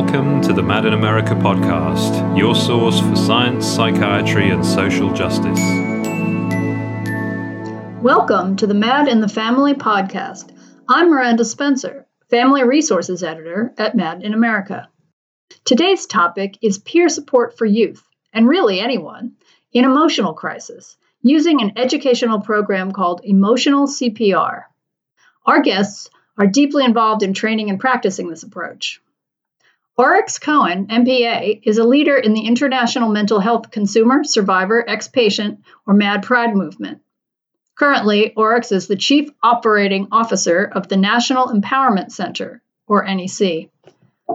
Welcome to the Mad in America podcast, your source for science, psychiatry, and social justice. Welcome to the Mad in the Family podcast. I'm Miranda Spencer, Family Resources Editor at Mad in America. Today's topic is peer support for youth, and really anyone, in emotional crisis, using an educational program called Emotional CPR. Our guests are deeply involved in training and practicing this approach. Oryx Cohen, MPA, is a leader in the international mental health consumer, survivor, ex patient, or MAD Pride movement. Currently, Oryx is the Chief Operating Officer of the National Empowerment Center, or NEC.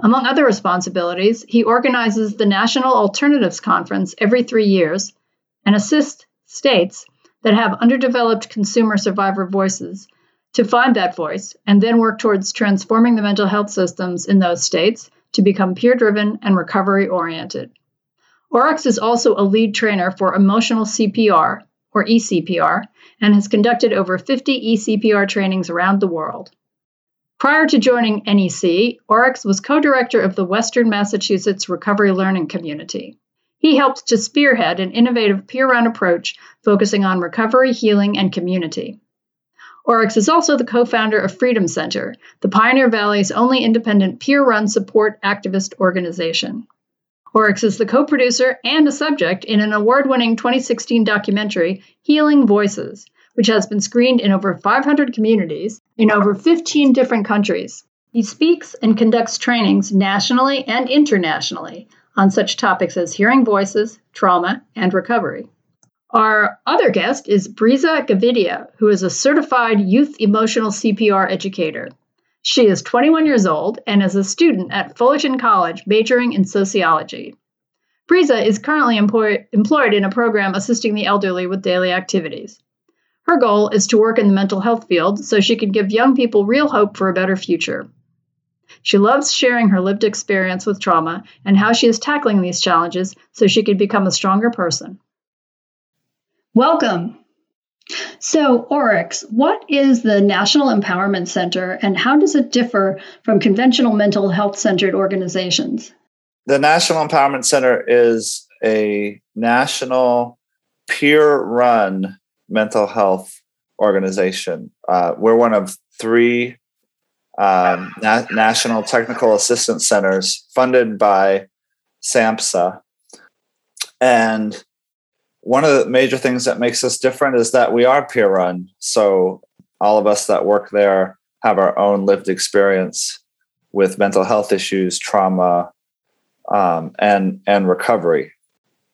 Among other responsibilities, he organizes the National Alternatives Conference every three years and assists states that have underdeveloped consumer survivor voices to find that voice and then work towards transforming the mental health systems in those states to become peer driven and recovery oriented. Oryx is also a lead trainer for emotional CPR, or eCPR, and has conducted over 50 eCPR trainings around the world. Prior to joining NEC, Oryx was co director of the Western Massachusetts Recovery Learning Community. He helped to spearhead an innovative peer run approach focusing on recovery, healing, and community. Oryx is also the co founder of Freedom Center, the Pioneer Valley's only independent peer run support activist organization. Oryx is the co producer and a subject in an award winning 2016 documentary, Healing Voices, which has been screened in over 500 communities in over 15 different countries. He speaks and conducts trainings nationally and internationally on such topics as hearing voices, trauma, and recovery. Our other guest is Briza Gavidia, who is a certified youth emotional CPR educator. She is 21 years old and is a student at Fullerton College majoring in sociology. Briza is currently employ- employed in a program assisting the elderly with daily activities. Her goal is to work in the mental health field so she can give young people real hope for a better future. She loves sharing her lived experience with trauma and how she is tackling these challenges so she can become a stronger person. Welcome. So, Oryx, what is the National Empowerment Center and how does it differ from conventional mental health centered organizations? The National Empowerment Center is a national peer run mental health organization. Uh, we're one of three um, na- national technical assistance centers funded by SAMHSA. And one of the major things that makes us different is that we are peer run. So all of us that work there have our own lived experience with mental health issues, trauma, um, and and recovery.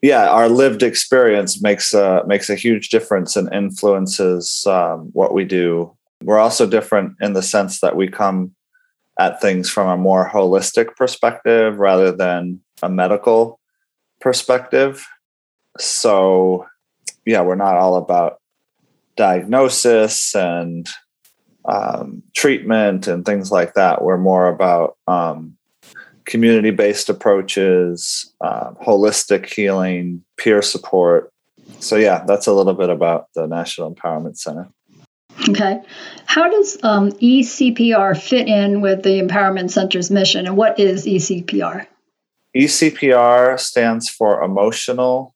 Yeah, our lived experience makes a makes a huge difference and influences um, what we do. We're also different in the sense that we come at things from a more holistic perspective rather than a medical perspective so yeah we're not all about diagnosis and um, treatment and things like that we're more about um, community-based approaches uh, holistic healing peer support so yeah that's a little bit about the national empowerment center Okay. How does um, eCPR fit in with the Empowerment Center's mission, and what is eCPR? eCPR stands for Emotional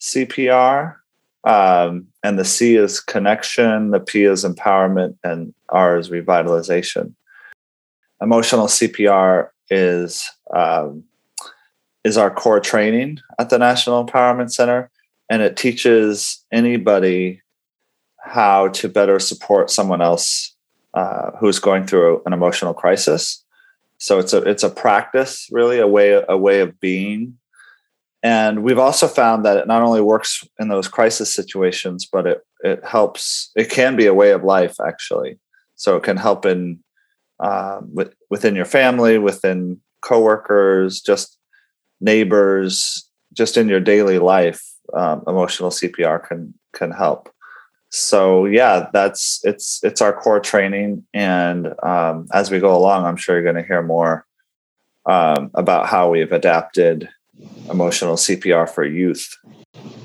CPR. Um, and the C is connection, the P is empowerment, and R is revitalization. Emotional CPR is um, is our core training at the National Empowerment Center, and it teaches anybody how to better support someone else uh, who's going through an emotional crisis. So it's a it's a practice, really a way a way of being and we've also found that it not only works in those crisis situations but it it helps it can be a way of life actually. So it can help in uh, with, within your family within coworkers just neighbors just in your daily life um, emotional cpr can can help. So yeah that's it's it's our core training. And um, as we go along i'm sure you're going to hear more um, about how we've adapted emotional CPR for youth.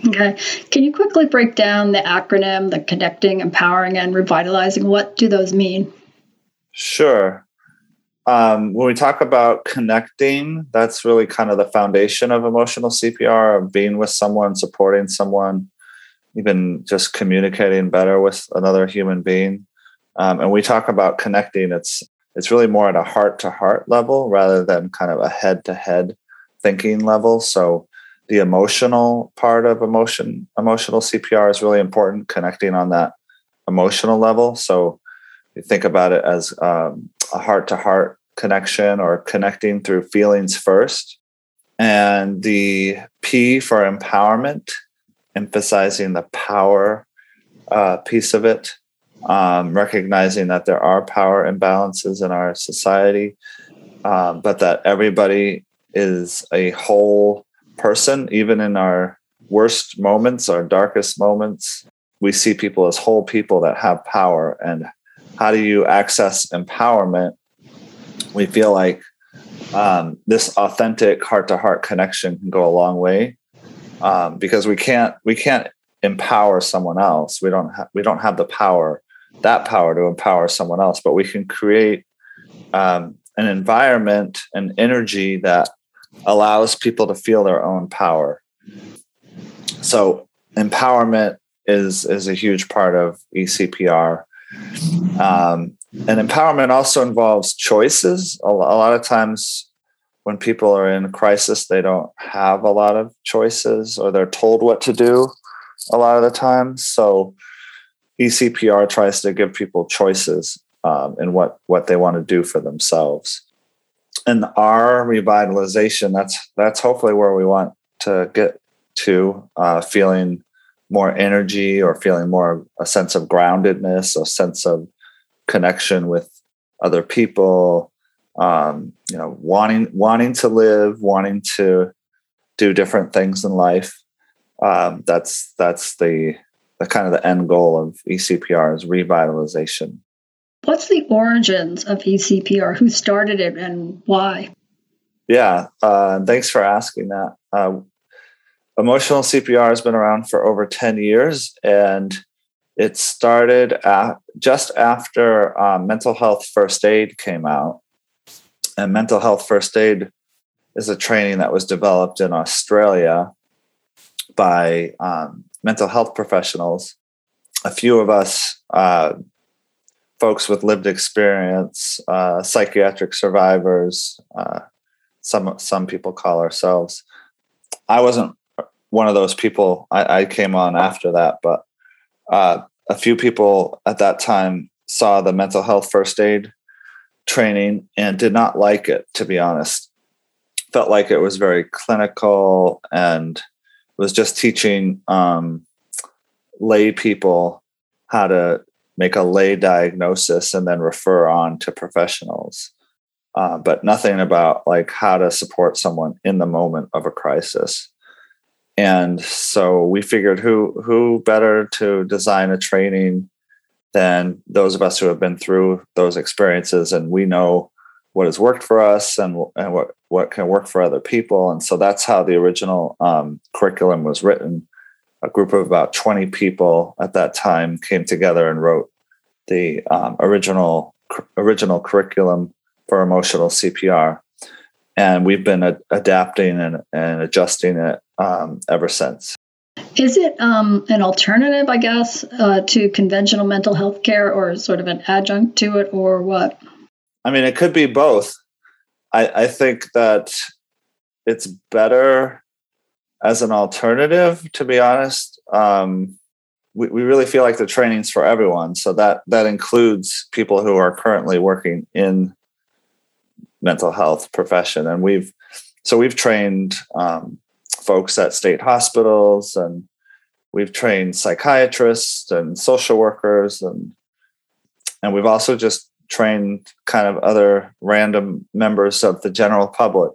Okay. Can you quickly break down the acronym, the connecting, empowering, and revitalizing? What do those mean? Sure. um, when we talk about connecting, that's really kind of the foundation of emotional CPR of being with someone, supporting someone, even just communicating better with another human being. Um, and we talk about connecting. It's it's really more at a heart to heart level rather than kind of a head to head thinking level. So the emotional part of emotion emotional CPR is really important, connecting on that emotional level. So you think about it as um, a heart to heart connection or connecting through feelings first. And the P for empowerment, emphasizing the power uh, piece of it, um, recognizing that there are power imbalances in our society, um, but that everybody is a whole person, even in our worst moments, our darkest moments. We see people as whole people that have power. And how do you access empowerment? We feel like um, this authentic heart to heart connection can go a long way um, because we can't we can't empower someone else. We don't ha- we don't have the power that power to empower someone else, but we can create um, an environment and energy that allows people to feel their own power. So empowerment is is a huge part of ECPR. Um, and empowerment also involves choices. A, a lot of times, when people are in crisis, they don't have a lot of choices, or they're told what to do. A lot of the time, so ECPR tries to give people choices um, in what what they want to do for themselves and our revitalization that's that's hopefully where we want to get to uh, feeling more energy or feeling more a sense of groundedness a sense of connection with other people um, you know wanting wanting to live wanting to do different things in life. Um, that's that's the the kind of the end goal of ecpr is revitalization What's the origins of ECPR? Who started it and why? Yeah, uh, thanks for asking that. Uh, emotional CPR has been around for over 10 years and it started at, just after um, mental health first aid came out. And mental health first aid is a training that was developed in Australia by um, mental health professionals. A few of us uh, folks with lived experience, uh, psychiatric survivors. Uh, some some people call ourselves. I wasn't one of those people. I, I came on after that, but uh, a few people at that time saw the mental health first aid training and did not like it. To be honest, felt like it was very clinical and was just teaching um, lay people how to make a lay diagnosis and then refer on to professionals. Uh, but nothing about like how to support someone in the moment of a crisis. And so we figured who who better to design a training than those of us who have been through those experiences and we know what has worked for us and, and what, what can work for other people. And so that's how the original um, curriculum was written. A group of about 20 people at that time came together and wrote the um, original original curriculum for emotional CPR, and we've been ad- adapting and, and adjusting it um, ever since. Is it um, an alternative, I guess, uh, to conventional mental health care, or sort of an adjunct to it, or what? I mean, it could be both. I, I think that it's better as an alternative, to be honest. Um, we, we really feel like the training's for everyone. So that that includes people who are currently working in mental health profession, and we've so we've trained um, folks at state hospitals, and we've trained psychiatrists and social workers, and and we've also just trained kind of other random members of the general public.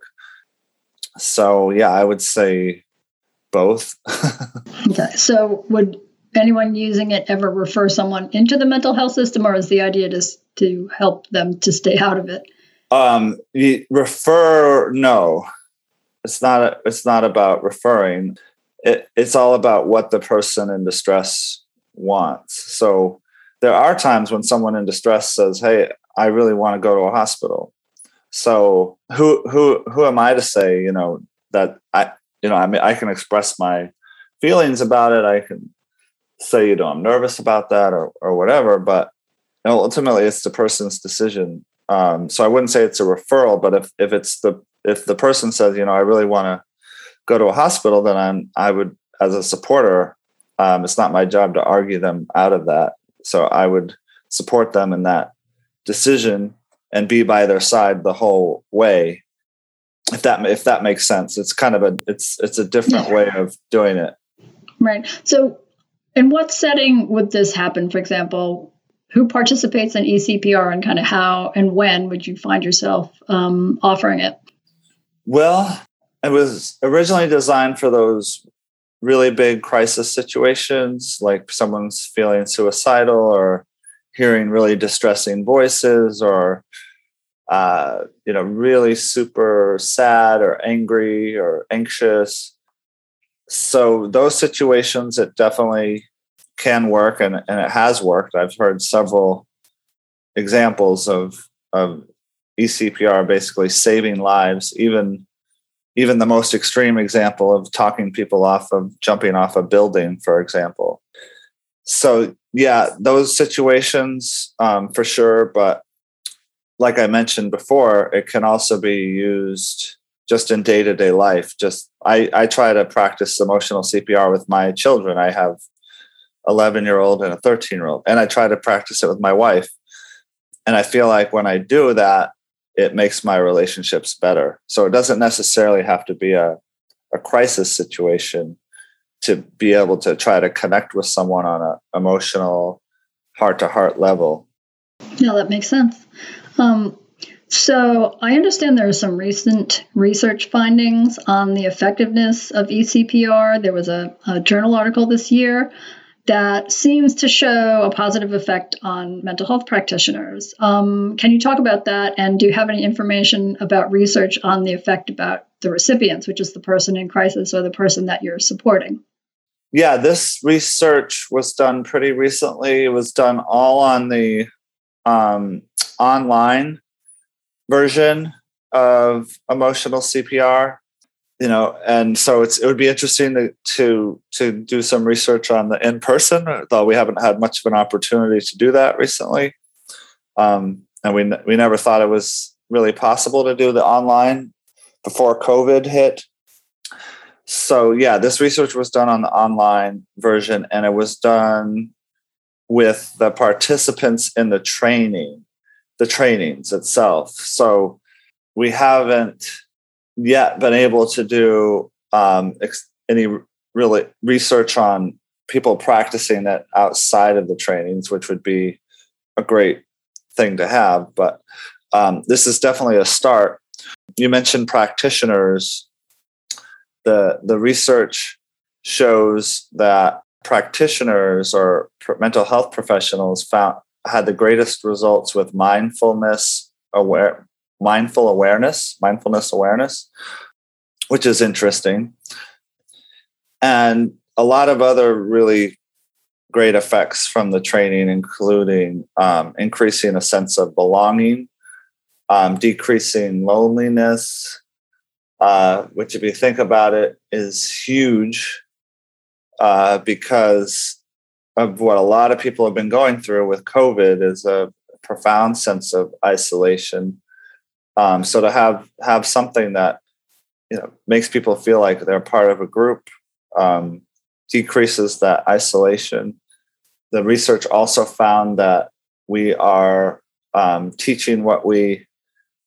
So yeah, I would say both. okay. So would anyone using it ever refer someone into the mental health system, or is the idea just to help them to stay out of it? Um, refer no, it's not. It's not about referring. It, it's all about what the person in distress wants. So there are times when someone in distress says, "Hey, I really want to go to a hospital," So who who who am I to say, you know, that I you know, I mean I can express my feelings about it. I can say, you know, I'm nervous about that or or whatever, but you know, ultimately it's the person's decision. Um, so I wouldn't say it's a referral, but if if it's the if the person says, you know, I really want to go to a hospital, then I'm I would as a supporter, um, it's not my job to argue them out of that. So I would support them in that decision and be by their side the whole way. If that if that makes sense, it's kind of a it's it's a different yeah. way of doing it. Right. So, in what setting would this happen? For example, who participates in ECPR and kind of how and when would you find yourself um, offering it? Well, it was originally designed for those really big crisis situations, like someone's feeling suicidal or hearing really distressing voices or uh, you know really super sad or angry or anxious so those situations it definitely can work and, and it has worked i've heard several examples of of ecpr basically saving lives even even the most extreme example of talking people off of jumping off a building, for example. So, yeah, those situations um, for sure. But like I mentioned before, it can also be used just in day to day life. Just I, I try to practice emotional CPR with my children. I have 11 year old and a 13 year old, and I try to practice it with my wife. And I feel like when I do that, it makes my relationships better. So it doesn't necessarily have to be a, a crisis situation to be able to try to connect with someone on an emotional, heart to heart level. Yeah, that makes sense. Um, so I understand there are some recent research findings on the effectiveness of ECPR. There was a, a journal article this year that seems to show a positive effect on mental health practitioners. Um, can you talk about that? And do you have any information about research on the effect about the recipients, which is the person in crisis or the person that you're supporting? Yeah, this research was done pretty recently. It was done all on the um, online version of emotional CPR you know and so it's it would be interesting to to to do some research on the in person though we haven't had much of an opportunity to do that recently. Um, and we we never thought it was really possible to do the online before covid hit. So yeah this research was done on the online version and it was done with the participants in the training the trainings itself so we haven't yet been able to do um, ex- any really research on people practicing it outside of the trainings, which would be a great thing to have. But um, this is definitely a start. You mentioned practitioners. The the research shows that practitioners or mental health professionals found had the greatest results with mindfulness aware mindful awareness, mindfulness awareness, which is interesting. And a lot of other really great effects from the training, including um, increasing a sense of belonging, um, decreasing loneliness, uh, which, if you think about it, is huge uh, because of what a lot of people have been going through with COVID is a profound sense of isolation um, so to have have something that you know makes people feel like they're part of a group um, decreases that isolation. The research also found that we are um, teaching what we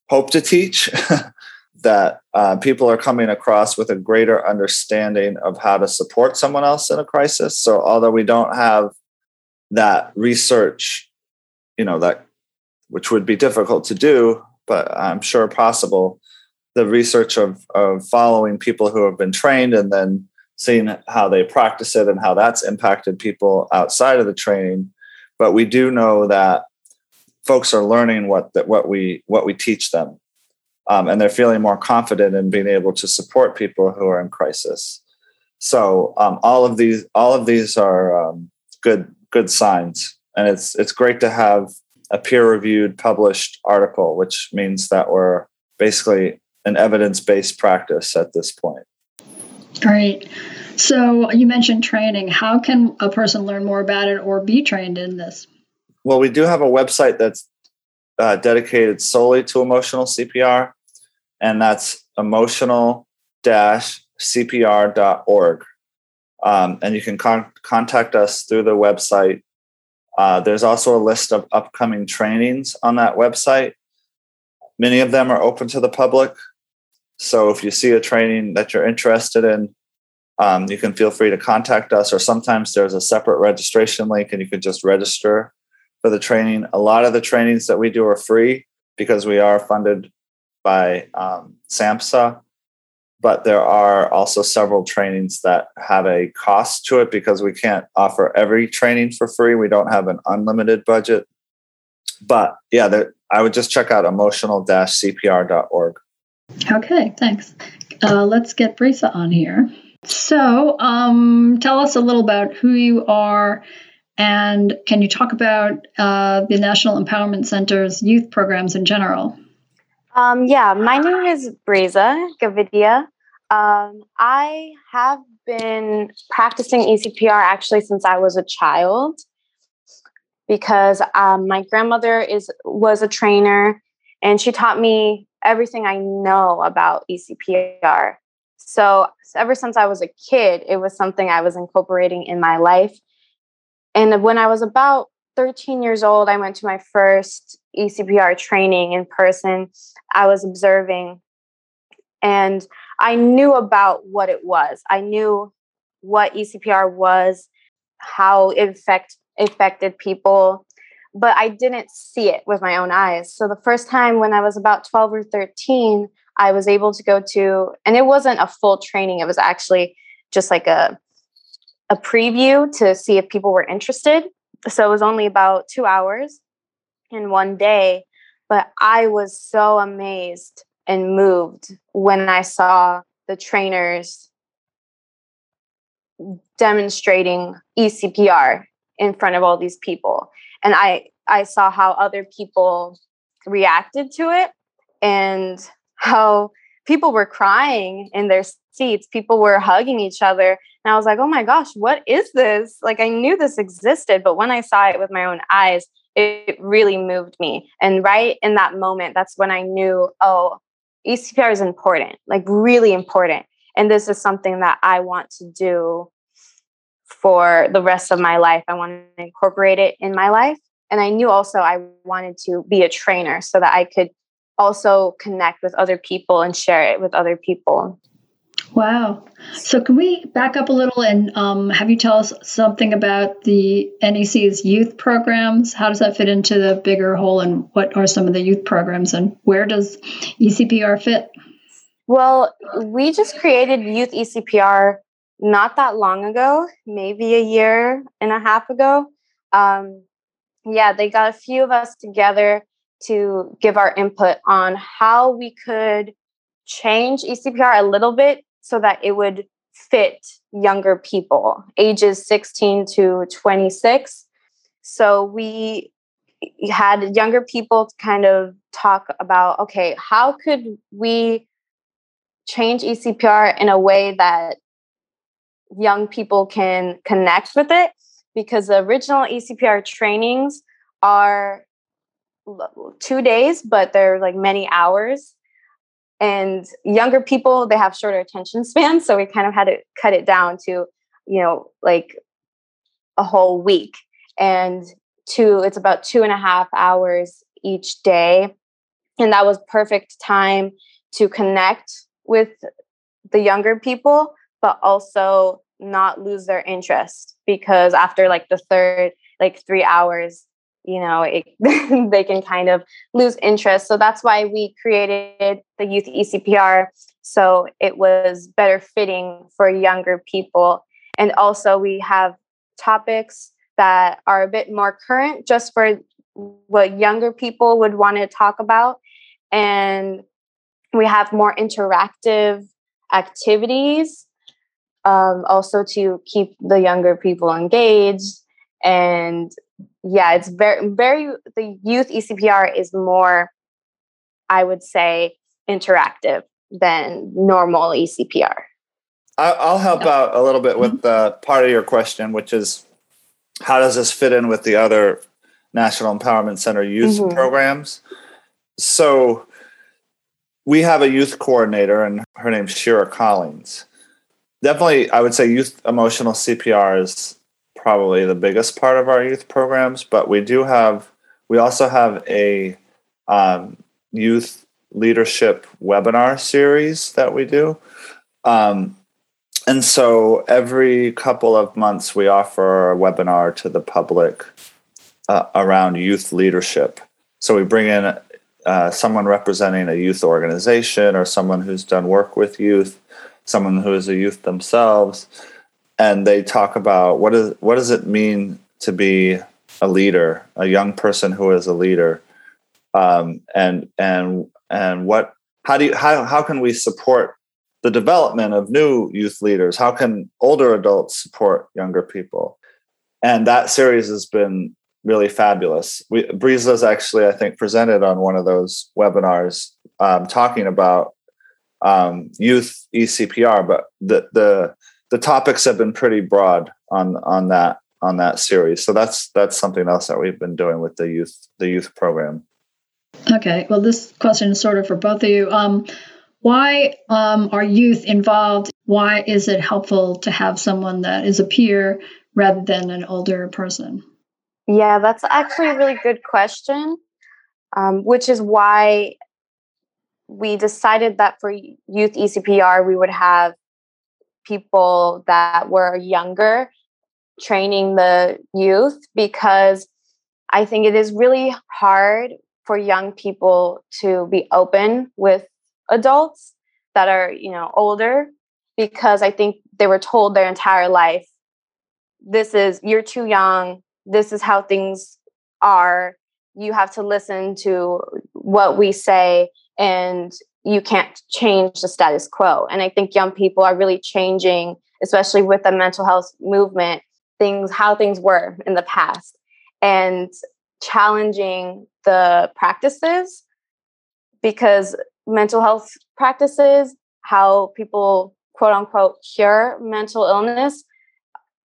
hope to teach. that uh, people are coming across with a greater understanding of how to support someone else in a crisis. So although we don't have that research, you know that which would be difficult to do but I'm sure possible. The research of of following people who have been trained and then seeing how they practice it and how that's impacted people outside of the training. But we do know that folks are learning what that what we what we teach them, um, and they're feeling more confident in being able to support people who are in crisis. So um, all of these all of these are um, good good signs, and it's it's great to have a peer reviewed published article, which means that we're basically an evidence based practice at this point. Great. So you mentioned training. How can a person learn more about it or be trained in this? Well, we do have a website that's uh, dedicated solely to emotional CPR, and that's emotional cpr.org. Um, and you can con- contact us through the website. Uh, there's also a list of upcoming trainings on that website. Many of them are open to the public. So if you see a training that you're interested in, um, you can feel free to contact us, or sometimes there's a separate registration link and you can just register for the training. A lot of the trainings that we do are free because we are funded by um, SAMHSA, but there are also several trainings that have a cost to it because we can't offer every training for free. We don't have an unlimited budget. But yeah, there, I would just check out emotional-cpr.org. Okay, thanks. Uh, let's get Briza on here. So, um, tell us a little about who you are, and can you talk about uh, the National Empowerment Center's youth programs in general? Um, yeah, my name is Briza Gavidia. Um, I have been practicing ECPR actually since I was a child because um, my grandmother is was a trainer and she taught me everything I know about ECPR. So, ever since I was a kid, it was something I was incorporating in my life. And when I was about 13 years old, I went to my first ECPR training in person. I was observing and I knew about what it was. I knew what ECPR was, how it affect, affected people, but I didn't see it with my own eyes. So the first time when I was about 12 or 13, I was able to go to, and it wasn't a full training, it was actually just like a, a preview to see if people were interested. So it was only about two hours in one day, but I was so amazed and moved when I saw the trainers demonstrating ECPR in front of all these people and i i saw how other people reacted to it and how people were crying in their seats people were hugging each other and i was like oh my gosh what is this like i knew this existed but when i saw it with my own eyes it really moved me and right in that moment that's when i knew oh ecpr is important like really important and this is something that i want to do for the rest of my life. I want to incorporate it in my life. And I knew also I wanted to be a trainer so that I could also connect with other people and share it with other people. Wow. So, can we back up a little and um, have you tell us something about the NEC's youth programs? How does that fit into the bigger whole, and what are some of the youth programs, and where does ECPR fit? Well, we just created Youth ECPR not that long ago, maybe a year and a half ago. Um, yeah, they got a few of us together to give our input on how we could change ECPR a little bit so that it would fit younger people, ages 16 to 26. So we had younger people kind of talk about okay, how could we change ECPR in a way that young people can connect with it because the original ECPR trainings are two days, but they're like many hours. And younger people, they have shorter attention spans. So we kind of had to cut it down to, you know, like a whole week. And two, it's about two and a half hours each day. And that was perfect time to connect with the younger people but also not lose their interest because after like the third like three hours you know it, they can kind of lose interest so that's why we created the youth ecpr so it was better fitting for younger people and also we have topics that are a bit more current just for what younger people would want to talk about and we have more interactive activities um, also to keep the younger people engaged. And yeah, it's very, very, the youth ECPR is more, I would say, interactive than normal ECPR. I'll help out a little bit with the part of your question, which is how does this fit in with the other National Empowerment Center youth mm-hmm. programs? So we have a youth coordinator, and her name's Shira Collins. Definitely, I would say youth emotional CPR is probably the biggest part of our youth programs, but we do have, we also have a um, youth leadership webinar series that we do. Um, and so every couple of months, we offer a webinar to the public uh, around youth leadership. So we bring in uh, someone representing a youth organization or someone who's done work with youth, someone who is a youth themselves, and they talk about what is what does it mean to be a leader, a young person who is a leader, um, and and and what how do you how how can we support the development of new youth leaders? How can older adults support younger people? And that series has been really fabulous. We, Briza's actually, I think, presented on one of those webinars um, talking about um, youth eCPR, but the, the the topics have been pretty broad on on that on that series. So that's that's something else that we've been doing with the youth the youth program. Okay, well, this question is sort of for both of you. Um, why um, are youth involved? Why is it helpful to have someone that is a peer rather than an older person? Yeah, that's actually a really good question, um, which is why we decided that for youth ECPR, we would have people that were younger training the youth because I think it is really hard for young people to be open with adults that are, you know, older because I think they were told their entire life this is you're too young, this is how things are. You have to listen to what we say and you can't change the status quo. And I think young people are really changing, especially with the mental health movement, things how things were in the past and challenging the practices because mental health practices, how people quote unquote cure mental illness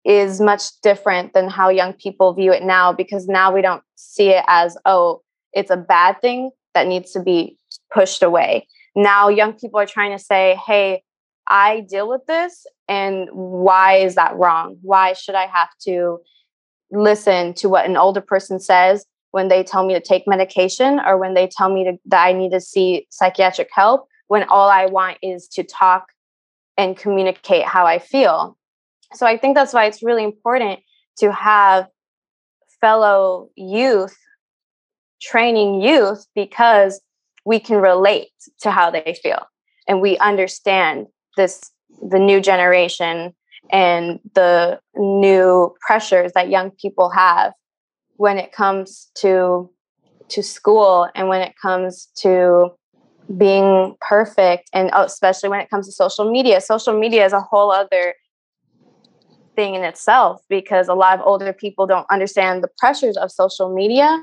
is much different than how young people view it now because now we don't see it as, oh, it's a bad thing that needs to be pushed away. Now young people are trying to say, hey, I deal with this and why is that wrong? Why should I have to listen to what an older person says when they tell me to take medication or when they tell me to, that I need to see psychiatric help when all I want is to talk and communicate how I feel. So I think that's why it's really important to have fellow youth training youth because we can relate to how they feel. And we understand this the new generation and the new pressures that young people have when it comes to to school and when it comes to being perfect and oh, especially when it comes to social media. Social media is a whole other thing in itself because a lot of older people don't understand the pressures of social media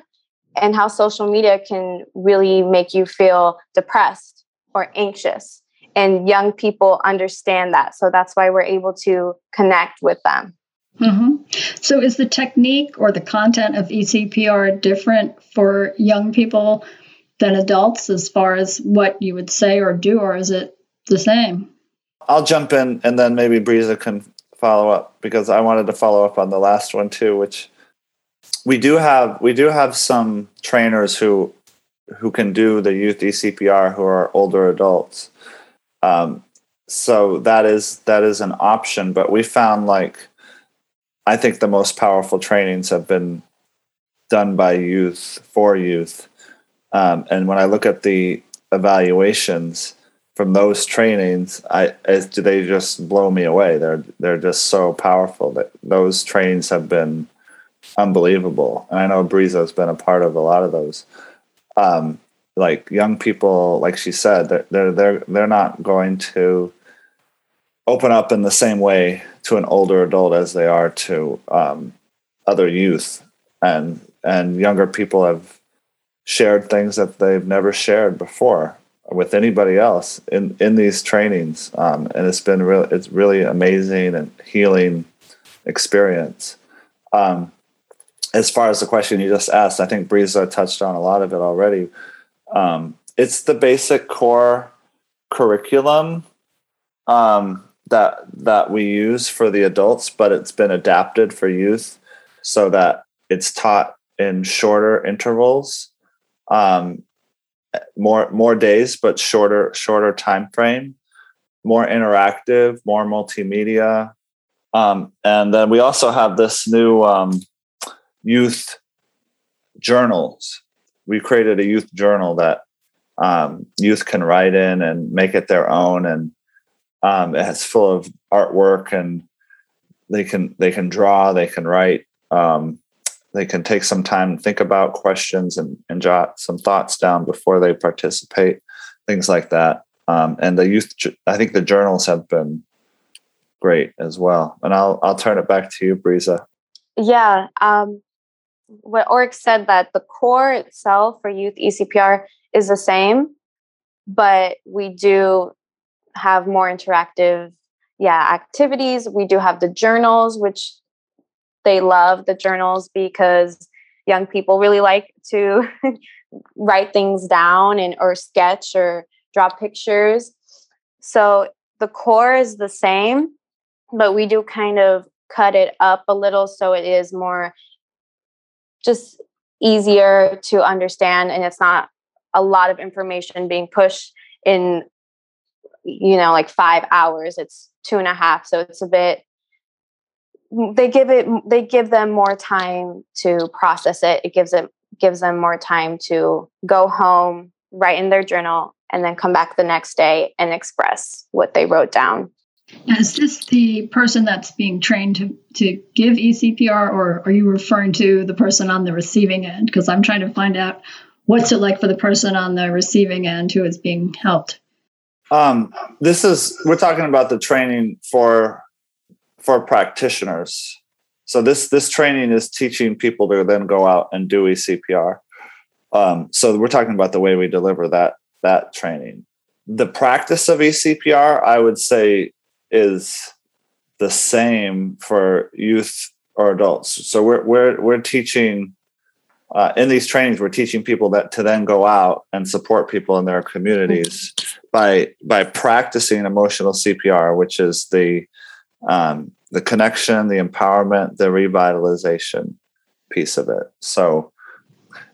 and how social media can really make you feel depressed or anxious and young people understand that so that's why we're able to connect with them Mm-hmm. So, is the technique or the content of ECPR different for young people than adults as far as what you would say or do, or is it the same? I'll jump in and then maybe Briza can follow up because I wanted to follow up on the last one too, which we do have we do have some trainers who who can do the youth ECPR who are older adults. Um, so that is that is an option, but we found like I think the most powerful trainings have been done by youth for youth. Um, and when I look at the evaluations from those trainings, I they just blow me away. They're they're just so powerful that those trainings have been unbelievable. And I know has been a part of a lot of those. Um, like young people, like she said, they're they're they're, they're not going to open up in the same way to an older adult as they are to um, other youth and and younger people have shared things that they've never shared before with anybody else in in these trainings, um, and it's been really it's really amazing and healing experience. Um, as far as the question you just asked, I think Briza touched on a lot of it already. Um, it's the basic core curriculum um, that that we use for the adults, but it's been adapted for youth so that it's taught in shorter intervals, um, more more days, but shorter shorter time frame, more interactive, more multimedia, um, and then we also have this new um, youth journals. We created a youth journal that um, youth can write in and make it their own, and um, it's full of artwork, and they can they can draw, they can write, um, they can take some time and think about questions and, and jot some thoughts down before they participate, things like that. Um, and the youth, I think the journals have been great as well. And I'll I'll turn it back to you, Briza. Yeah. Um, what Oryx said that the core itself for youth ECPR is the same, but we do have more interactive, yeah, activities. We do have the journals, which they love the journals because young people really like to write things down and or sketch or draw pictures. So the core is the same, but we do kind of cut it up a little so it is more just easier to understand and it's not a lot of information being pushed in you know like five hours. It's two and a half so it's a bit they give it they give them more time to process it. It gives it gives them more time to go home write in their journal and then come back the next day and express what they wrote down is this the person that's being trained to, to give ECPR, or are you referring to the person on the receiving end? Because I'm trying to find out what's it like for the person on the receiving end who is being helped. Um, this is we're talking about the training for for practitioners. So this this training is teaching people to then go out and do ECPR. Um, so we're talking about the way we deliver that that training. The practice of ECPR, I would say, is the same for youth or adults. So we're we're we're teaching uh, in these trainings. We're teaching people that to then go out and support people in their communities by by practicing emotional CPR, which is the um, the connection, the empowerment, the revitalization piece of it. So,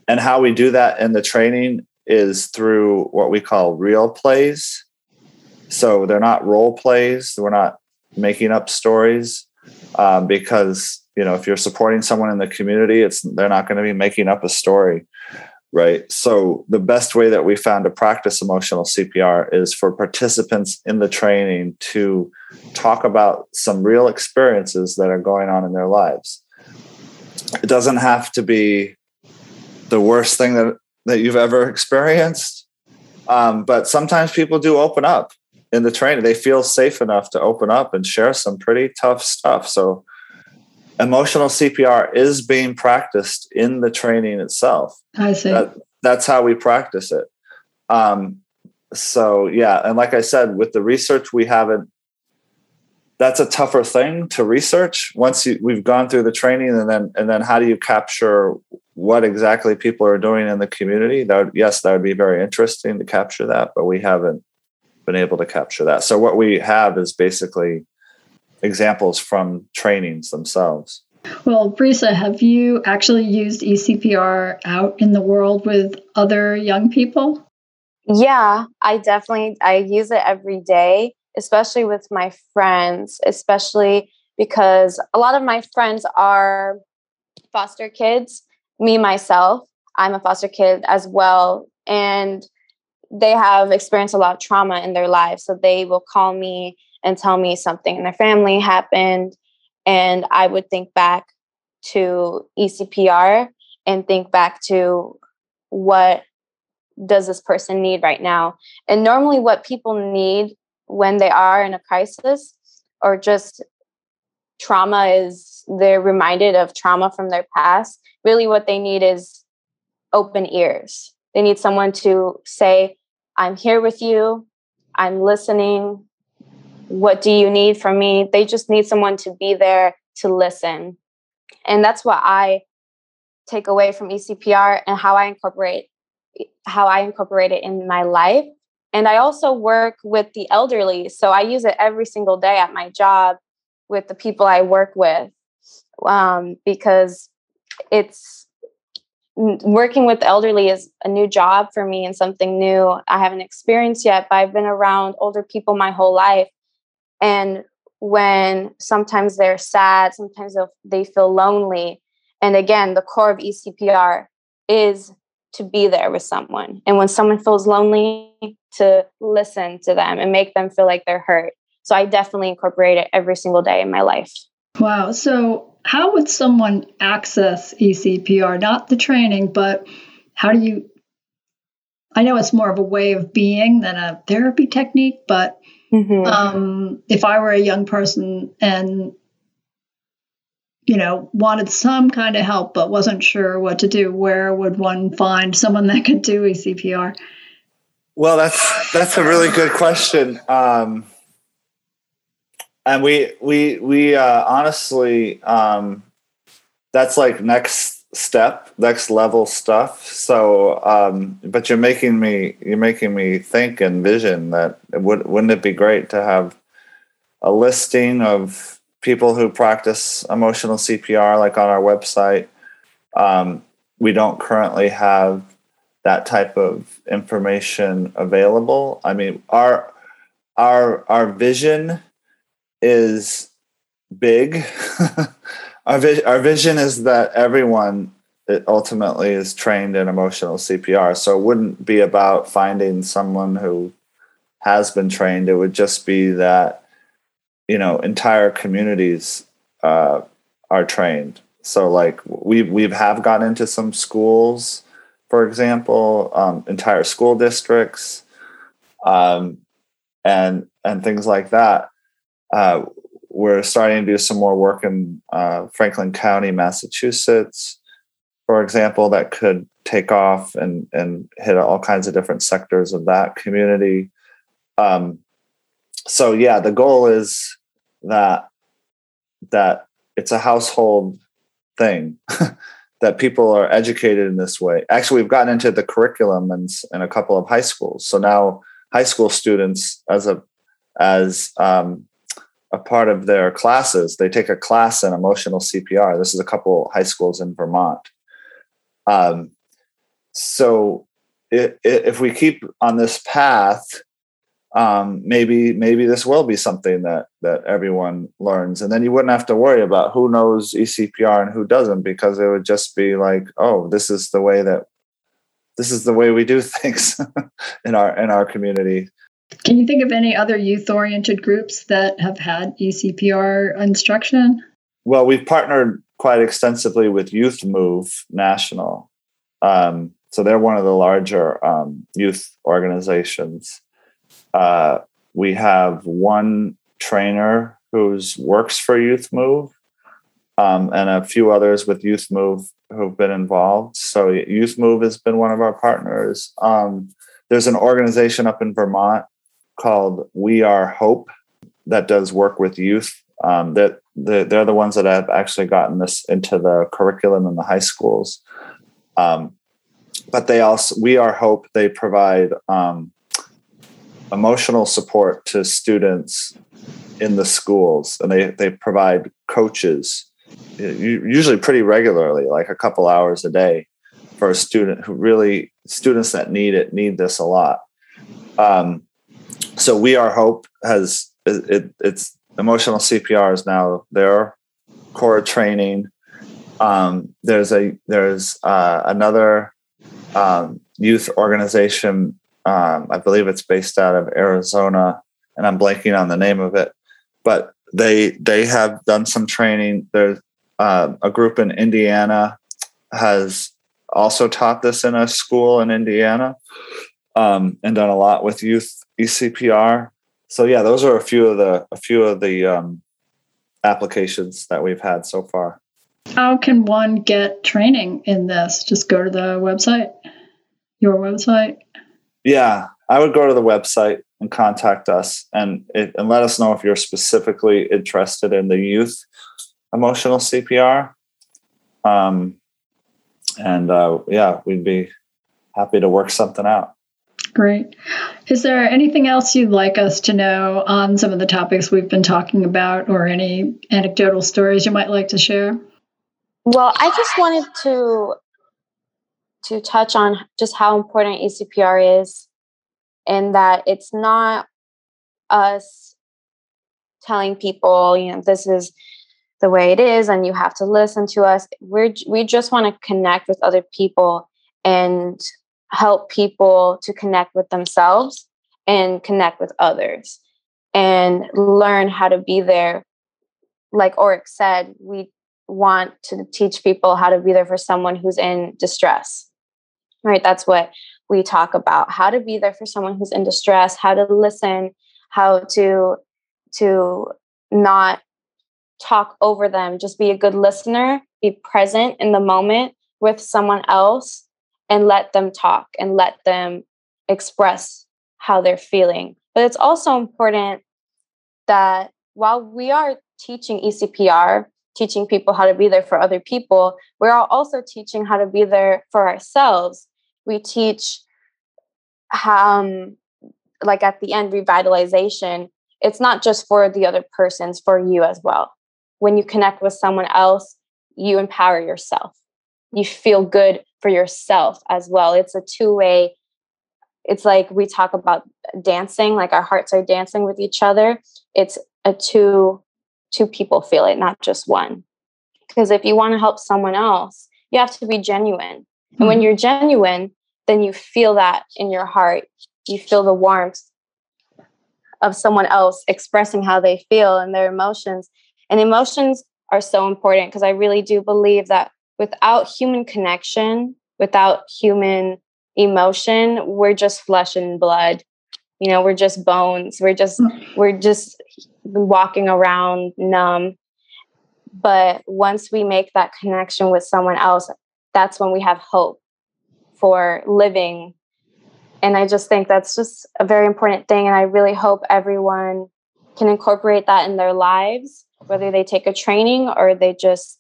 and how we do that in the training is through what we call real plays. So they're not role plays. We're not making up stories um, because you know if you're supporting someone in the community, it's they're not going to be making up a story, right? So the best way that we found to practice emotional CPR is for participants in the training to talk about some real experiences that are going on in their lives. It doesn't have to be the worst thing that that you've ever experienced. Um, but sometimes people do open up in the training they feel safe enough to open up and share some pretty tough stuff. So emotional cpr is being practiced in the training itself. I see. That, that's how we practice it. Um, so yeah and like i said with the research we haven't that's a tougher thing to research once you, we've gone through the training and then and then how do you capture what exactly people are doing in the community? That would, yes that would be very interesting to capture that but we haven't been able to capture that. So what we have is basically examples from trainings themselves. Well, Briza, have you actually used ECPR out in the world with other young people? Yeah, I definitely I use it every day, especially with my friends, especially because a lot of my friends are foster kids. Me myself, I'm a foster kid as well, and they have experienced a lot of trauma in their lives. So they will call me and tell me something in their family happened. And I would think back to ECPR and think back to what does this person need right now. And normally, what people need when they are in a crisis or just trauma is they're reminded of trauma from their past. Really, what they need is open ears. They need someone to say, I'm here with you. I'm listening. What do you need from me? They just need someone to be there to listen. And that's what I take away from ECPR and how I incorporate how I incorporate it in my life. And I also work with the elderly. So I use it every single day at my job with the people I work with um, because it's working with elderly is a new job for me and something new I haven't experienced yet, but I've been around older people my whole life. And when sometimes they're sad, sometimes they feel lonely. And again, the core of ECPR is to be there with someone. And when someone feels lonely, to listen to them and make them feel like they're heard. So I definitely incorporate it every single day in my life. Wow. So, how would someone access ECPR? Not the training, but how do you? I know it's more of a way of being than a therapy technique, but mm-hmm. um, if I were a young person and you know, wanted some kind of help but wasn't sure what to do, where would one find someone that could do ECPR? Well, that's that's a really good question. Um, and we we we uh, honestly um, that's like next step next level stuff. So um, but you're making me you're making me think and vision that would wouldn't it be great to have a listing of people who practice emotional cpr like on our website? Um, we don't currently have that type of information available. I mean our our our vision is big. our, vi- our vision is that everyone ultimately is trained in emotional CPR. So it wouldn't be about finding someone who has been trained. It would just be that, you know, entire communities uh, are trained. So like we we have gotten into some schools, for example, um, entire school districts, um, and and things like that uh, we're starting to do some more work in uh, Franklin County, Massachusetts, for example, that could take off and, and hit all kinds of different sectors of that community. Um, so yeah, the goal is that that it's a household thing that people are educated in this way. Actually, we've gotten into the curriculum in, in a couple of high schools. So now high school students, as a as um, a part of their classes. They take a class in emotional CPR. This is a couple high schools in Vermont. Um, so it, it, if we keep on this path, um, maybe maybe this will be something that that everyone learns, and then you wouldn't have to worry about who knows ECPR and who doesn't, because it would just be like, oh, this is the way that this is the way we do things in our in our community. Can you think of any other youth oriented groups that have had ECPR instruction? Well, we've partnered quite extensively with Youth Move National. Um, so they're one of the larger um, youth organizations. Uh, we have one trainer who's works for Youth Move, um, and a few others with Youth Move who've been involved. So Youth Move has been one of our partners. Um, there's an organization up in Vermont called We Are Hope that does work with youth. Um, that the, they're the ones that have actually gotten this into the curriculum in the high schools. Um, but they also, We Are Hope, they provide um, emotional support to students in the schools, and they they provide coaches usually pretty regularly, like a couple hours a day, for a student who really students that need it need this a lot. Um, so we are hope has it, it's emotional cpr is now their core training. Um, there's a there's uh, another um, youth organization um, i believe it's based out of arizona and i'm blanking on the name of it but they they have done some training. There's uh, a group in indiana has also taught this in a school in indiana um, and done a lot with youth ECPR. So yeah, those are a few of the a few of the um, applications that we've had so far. How can one get training in this? Just go to the website, your website. Yeah, I would go to the website and contact us and it, and let us know if you're specifically interested in the youth emotional CPR. Um, and uh, yeah, we'd be happy to work something out. Great. Is there anything else you'd like us to know on some of the topics we've been talking about, or any anecdotal stories you might like to share? Well, I just wanted to to touch on just how important ECPR is and that it's not us telling people, you know, this is the way it is and you have to listen to us. We're we just want to connect with other people and help people to connect with themselves and connect with others and learn how to be there like Oryx said, we want to teach people how to be there for someone who's in distress. Right? That's what we talk about how to be there for someone who's in distress, how to listen, how to to not talk over them, just be a good listener, be present in the moment with someone else and let them talk and let them express how they're feeling. But it's also important that while we are teaching ECPR, teaching people how to be there for other people, we're also teaching how to be there for ourselves. We teach how, um, like at the end, revitalization. It's not just for the other persons, for you as well. When you connect with someone else, you empower yourself. You feel good for yourself as well. It's a two way. It's like we talk about dancing, like our hearts are dancing with each other. It's a two two people feel it, not just one. Because if you want to help someone else, you have to be genuine. And when mm-hmm. you're genuine, then you feel that in your heart. You feel the warmth of someone else expressing how they feel and their emotions. And emotions are so important because I really do believe that without human connection, without human emotion, we're just flesh and blood. You know, we're just bones. We're just mm. we're just walking around numb. But once we make that connection with someone else, that's when we have hope for living. And I just think that's just a very important thing. And I really hope everyone can incorporate that in their lives, whether they take a training or they just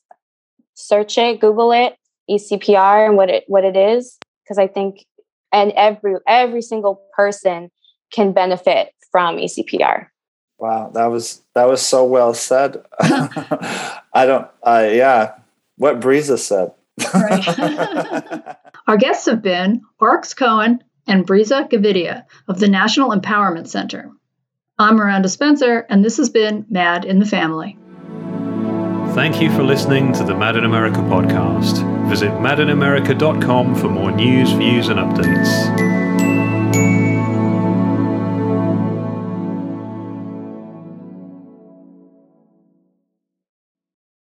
search it, Google it, ECPR and what it what it is. Because I think and every every single person can benefit from ECPR. Wow, that was that was so well said. I don't. Uh, yeah, what Briza said. right. Our guests have been Oryx Cohen and Briza Gavidia of the National Empowerment Center. I'm Miranda Spencer, and this has been Mad in the Family. Thank you for listening to the Mad in America podcast. Visit madinamerica.com for more news, views, and updates.